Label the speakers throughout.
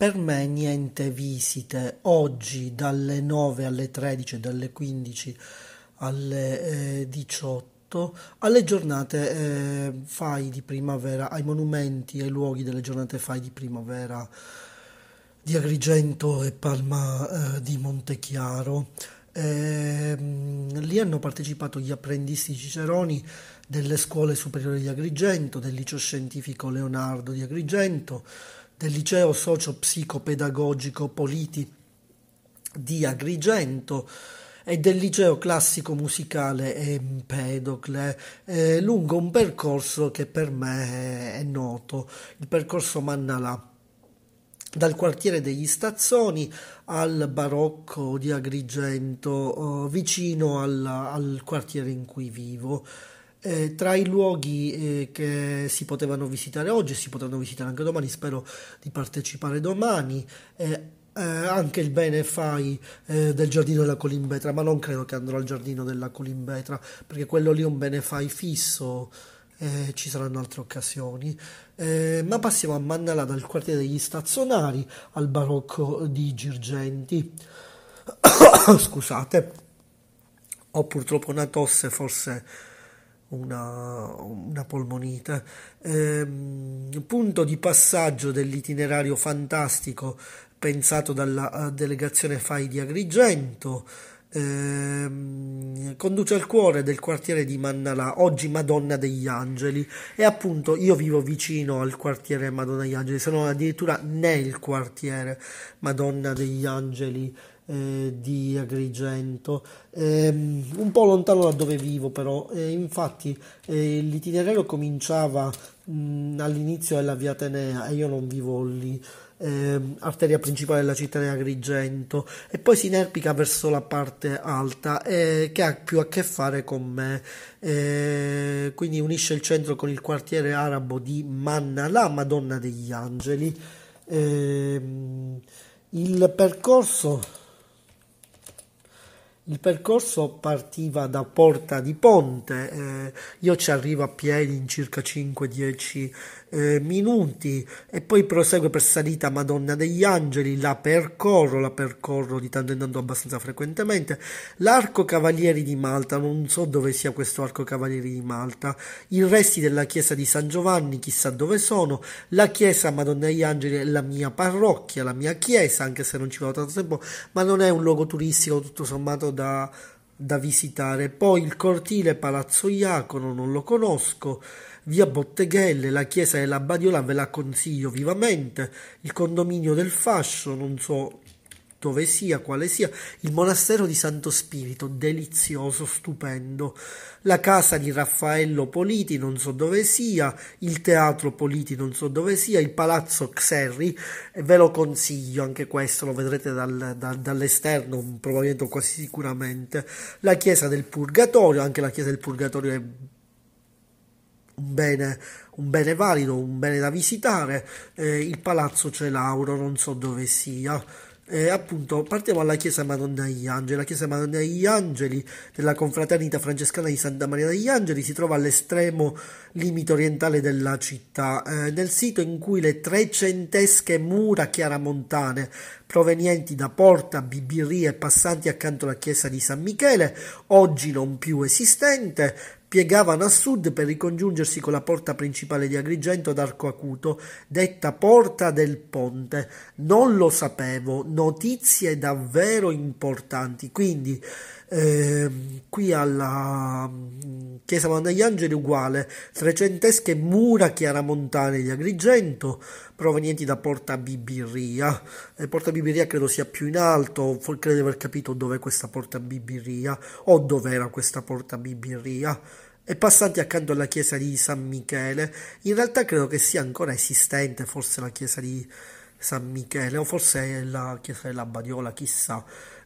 Speaker 1: Per me niente visite oggi dalle 9 alle 13 e dalle 15 alle eh, 18 alle giornate eh, fai di primavera, ai monumenti e ai luoghi delle giornate fai di primavera di Agrigento e Palma eh, di Montechiaro. Ehm, lì hanno partecipato gli apprendisti ciceroni delle scuole superiori di Agrigento, del liceo scientifico Leonardo di Agrigento, del liceo socio-psicopedagogico Politi di Agrigento e del liceo classico musicale Empedocle, eh, lungo un percorso che per me è noto, il percorso Mannalà dal quartiere degli Stazzoni al barocco di Agrigento, eh, vicino al, al quartiere in cui vivo. Eh, tra i luoghi eh, che si potevano visitare oggi, si potranno visitare anche domani, spero di partecipare domani, eh, eh anche il Benefai eh, del Giardino della Colimbetra, ma non credo che andrò al Giardino della Colimbetra, perché quello lì è un Benefai fisso, eh, ci saranno altre occasioni. ma passiamo a Mannala dal quartiere degli Stazionari al barocco di Girgenti. Scusate, ho purtroppo una tosse, forse una, una polmonite. Ehm, punto di passaggio dell'itinerario fantastico pensato dalla eh, delegazione FAI di Agrigento. Ehm, conduce al cuore del quartiere di Mannalà, oggi Madonna degli Angeli, e appunto io vivo vicino al quartiere Madonna degli Angeli, sono addirittura nel quartiere Madonna degli Angeli eh, di Agrigento, eh, un po' lontano da dove vivo però, eh, infatti eh, l'itinerario cominciava mh, all'inizio della via Atenea e io non vivo lì. Eh, arteria principale della città di Agrigento. E poi si inerpica verso la parte alta eh, che ha più a che fare con me. Eh, quindi unisce il centro con il quartiere arabo di Manna la Madonna degli Angeli. Ehm, il percorso il percorso partiva da Porta di Ponte, eh, io ci arrivo a piedi in circa 5-10 eh, minuti e poi prosegue per salita Madonna degli Angeli, la percorro, la percorro di tanto in tanto abbastanza frequentemente, l'arco Cavalieri di Malta, non so dove sia questo arco Cavalieri di Malta, i resti della chiesa di San Giovanni, chissà dove sono, la chiesa Madonna degli Angeli è la mia parrocchia, la mia chiesa, anche se non ci vado tanto tempo, ma non è un luogo turistico tutto sommato da, da visitare, poi il cortile Palazzo Iacono, non lo conosco, via Botteghelle, la chiesa della Badiola ve la consiglio vivamente, il condominio del Fascio, non so dove sia, quale sia, il monastero di Santo Spirito, delizioso, stupendo, la casa di Raffaello Politi, non so dove sia, il teatro Politi, non so dove sia, il palazzo Xerri, ve lo consiglio, anche questo lo vedrete dal, da, dall'esterno, probabilmente quasi sicuramente, la chiesa del Purgatorio, anche la chiesa del Purgatorio è un bene, un bene valido, un bene da visitare. Eh, il palazzo Celauro, non so dove sia. Eh, appunto, partiamo alla chiesa Madonna degli Angeli. La chiesa Madonna degli Angeli della confraternita francescana di Santa Maria degli Angeli si trova all'estremo limite orientale della città, eh, nel sito in cui le trecentesche mura chiaramontane provenienti da Porta, Bibirria e passanti accanto alla chiesa di San Michele, oggi non più esistente, piegavano a sud per ricongiungersi con la porta principale di Agrigento ad Arco Acuto, detta Porta del Ponte. Non lo sapevo, notizie davvero importanti. Quindi eh, qui alla mm, Chiesa Madonna degli Angeli uguale, trecentesche mura chiaramontane di Agrigento provenienti da Porta Bibirria. E Porta Bibirria credo sia più in alto, credo di aver capito dove è questa Porta Bibirria o dove era questa Porta Bibirria e passanti accanto alla chiesa di San Michele. In realtà credo che sia ancora esistente, forse la chiesa di San Michele, o forse la chiesa della Badiola, chissà.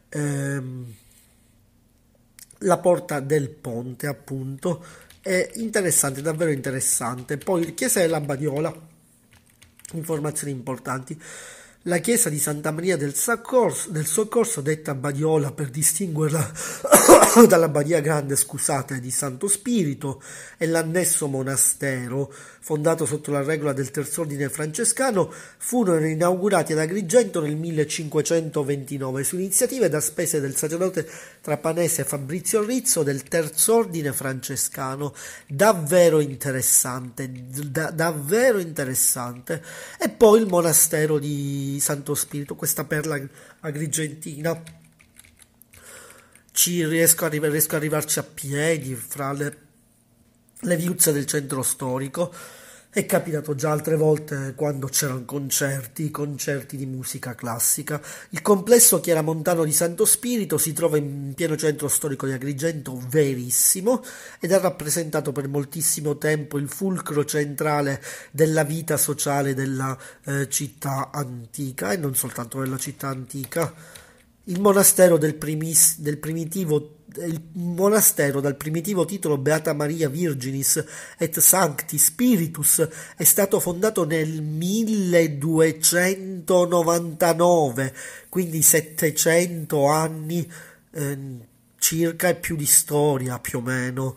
Speaker 1: Ehm, la porta del ponte, appunto, è interessante, davvero interessante. Poi chiesa della Badiola, informazioni importanti. La chiesa di Santa Maria del Soccorso, del Soccorso detta Badiola per distinguerla dalla Badia Grande, scusate, di Santo Spirito, e l'annesso monastero, fondato sotto la regola del Terzo Ordine francescano, furono inaugurati ad Agrigento nel 1529 su iniziative da spese del sacerdote trapanese Fabrizio Rizzo del Terzo Ordine francescano. Davvero interessante, da, davvero interessante. E poi il monastero di Santo Spirito, questa perla agrigentina. Ci riesco, a, riesco ad arrivarci a piedi fra le le viuzze del centro storico. È capitato già altre volte quando c'erano concerti, concerti di musica classica. Il complesso chiaramontano di Santo Spirito si trova in pieno centro storico di Agrigento, verissimo, ed ha rappresentato per moltissimo tempo il fulcro centrale della vita sociale della eh, città antica e non soltanto della città antica. Il monastero del, primis, del primitivo il monastero dal primitivo titolo Beata Maria Virginis et Sancti Spiritus è stato fondato nel 1299, quindi 700 anni eh, circa e più di storia più o meno.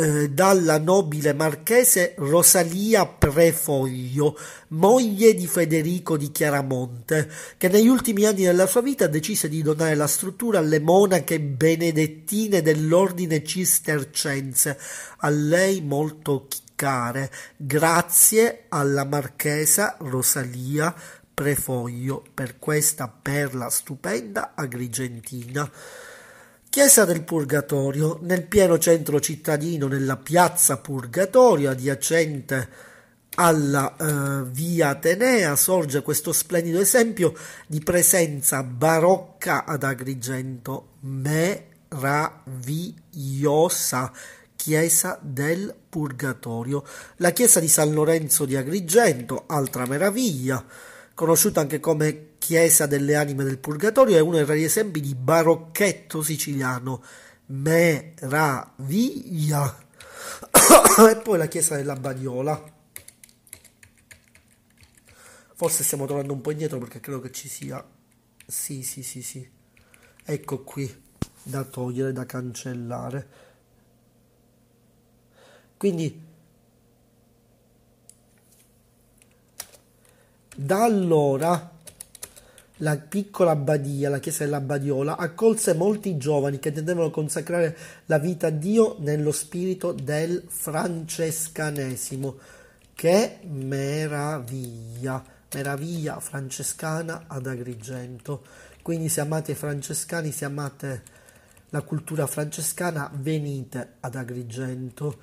Speaker 1: Eh, dalla nobile marchese Rosalia Prefoglio, moglie di Federico di Chiaramonte, che negli ultimi anni della sua vita decise di donare la struttura alle monache benedettine dell'ordine cistercense, a lei molto care, grazie alla marchesa Rosalia Prefoglio per questa perla stupenda agrigentina. Chiesa del Purgatorio, nel pieno centro cittadino, nella piazza Purgatorio, adiacente alla eh, via Atenea, sorge questo splendido esempio di presenza barocca ad Agrigento, meravigliosa chiesa del Purgatorio, la chiesa di San Lorenzo di Agrigento, altra meraviglia, conosciuta anche come Chiesa delle Anime del Purgatorio, è uno dei rari esempi di barocchetto siciliano. Meraviglia! e poi la Chiesa della Badiola. Forse stiamo tornando un po' indietro perché credo che ci sia. Sì, sì, sì, sì. Ecco qui, da togliere, da cancellare. Quindi Da allora la piccola abbadia, la chiesa della Badiola, accolse molti giovani che intendevano consacrare la vita a Dio nello spirito del francescanesimo. Che meraviglia! Meraviglia francescana ad Agrigento. Quindi se amate i francescani, se amate la cultura francescana, venite ad Agrigento.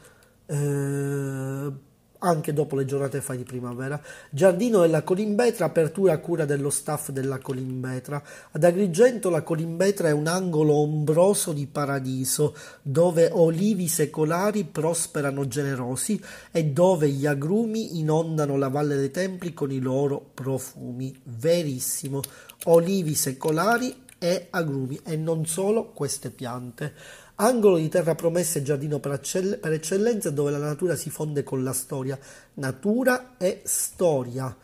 Speaker 1: Eh, anche dopo le giornate fai di primavera. Giardino della Colimbetra, apertura a cura dello staff della Colimbetra. Ad Agrigento la Colimbetra è un angolo ombroso di paradiso, dove olivi secolari prosperano generosi e dove gli agrumi inondano la Valle dei Templi con i loro profumi. Verissimo. Olivi secolari e agrumi e non solo queste piante angolo di terra promessa e giardino per, eccell- per eccellenza dove la natura si fonde con la storia, natura e storia.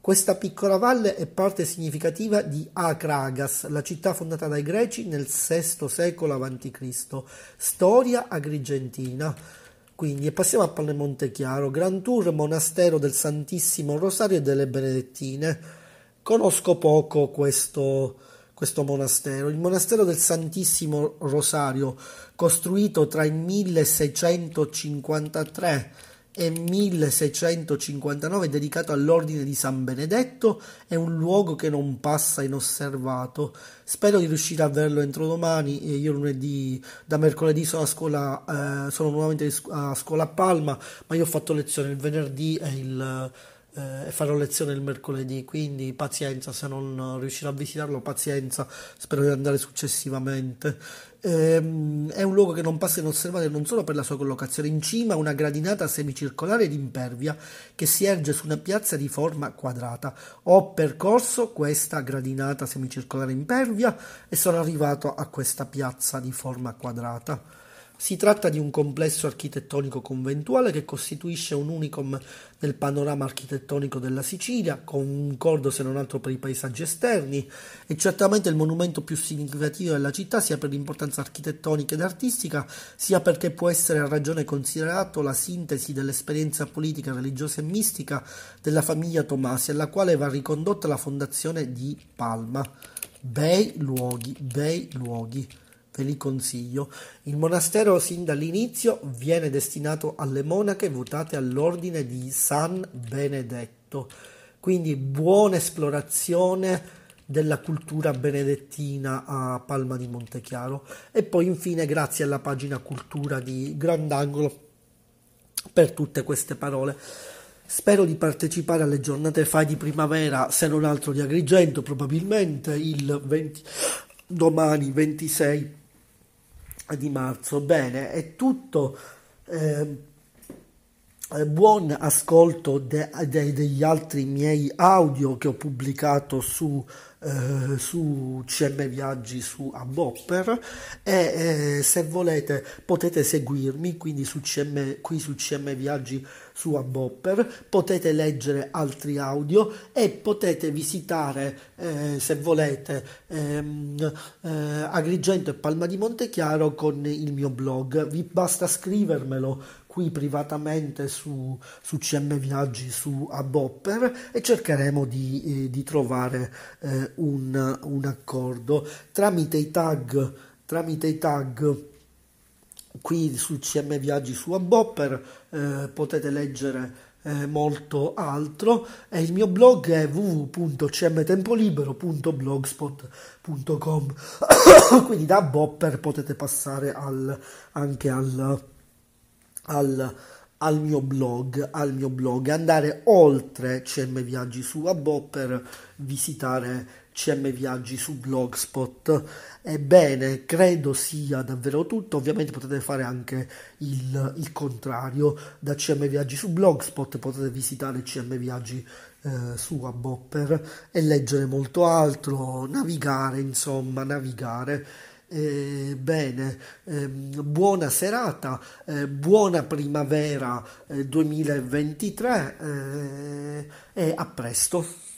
Speaker 1: Questa piccola valle è parte significativa di Akragas, la città fondata dai greci nel VI secolo a.C., storia agrigentina. Quindi, e passiamo a Palle Montechiaro, Gran Tour, monastero del Santissimo Rosario e delle Benedettine. Conosco poco questo, questo monastero. Il monastero del Santissimo Rosario, costruito tra il 1653 e 1659, dedicato all'ordine di San Benedetto, è un luogo che non passa inosservato. Spero di riuscire a verlo entro domani. Io lunedì, da mercoledì sono a scuola, eh, sono nuovamente a scuola a Palma, ma io ho fatto lezione il venerdì e il e farò lezione il mercoledì, quindi pazienza, se non riuscirò a visitarlo, pazienza, spero di andare successivamente. Ehm, è un luogo che non passa inosservato non solo per la sua collocazione in cima, una gradinata semicircolare ed impervia che si erge su una piazza di forma quadrata. Ho percorso questa gradinata semicircolare impervia e sono arrivato a questa piazza di forma quadrata. Si tratta di un complesso architettonico conventuale che costituisce un unicum nel panorama architettonico della Sicilia, concordo se non altro per i paesaggi esterni, è certamente il monumento più significativo della città sia per l'importanza architettonica ed artistica, sia perché può essere a ragione considerato la sintesi dell'esperienza politica, religiosa e mistica della famiglia Tomasi, alla quale va ricondotta la fondazione di Palma. Bei luoghi, bei luoghi ve li consiglio. Il monastero sin dall'inizio viene destinato alle monache votate all'ordine di San Benedetto, quindi buona esplorazione della cultura benedettina a Palma di Montechiaro e poi infine grazie alla pagina cultura di Grandangolo per tutte queste parole. Spero di partecipare alle giornate FAI di primavera, se non altro di Agrigento, probabilmente il 20, domani 26 di marzo. Bene, è tutto. Eh, buon ascolto de, de, degli altri miei audio che ho pubblicato su eh, su CM Viaggi su Abopper e eh, se volete potete seguirmi quindi su CM, qui su CM Viaggi su Abopper potete leggere altri audio e potete visitare eh, se volete ehm, eh, Agrigento e Palma di Montechiaro con il mio blog. Vi basta scrivermelo qui privatamente su, su CM Viaggi su Abopper e cercheremo di, eh, di trovare eh, un, un, accordo tramite i tag tramite i tag qui su CM Viaggi su Abopper eh, potete leggere eh, molto altro. E il mio blog è www.cmtempolibero.blogspot.com quindi da Bopper potete passare al, anche al al, al mio blog, al mio blog, andare oltre CM Viaggi su Abo per visitare CM Viaggi su Blogspot. Ebbene, credo sia davvero tutto. Ovviamente potete fare anche il, il contrario. Da CM Viaggi su Blogspot potete visitare CM Viaggi eh, su Abopper e leggere molto altro, navigare, insomma, navigare. Eh, bene, eh, buona serata, eh, buona primavera 2023 eh, eh, e a presto.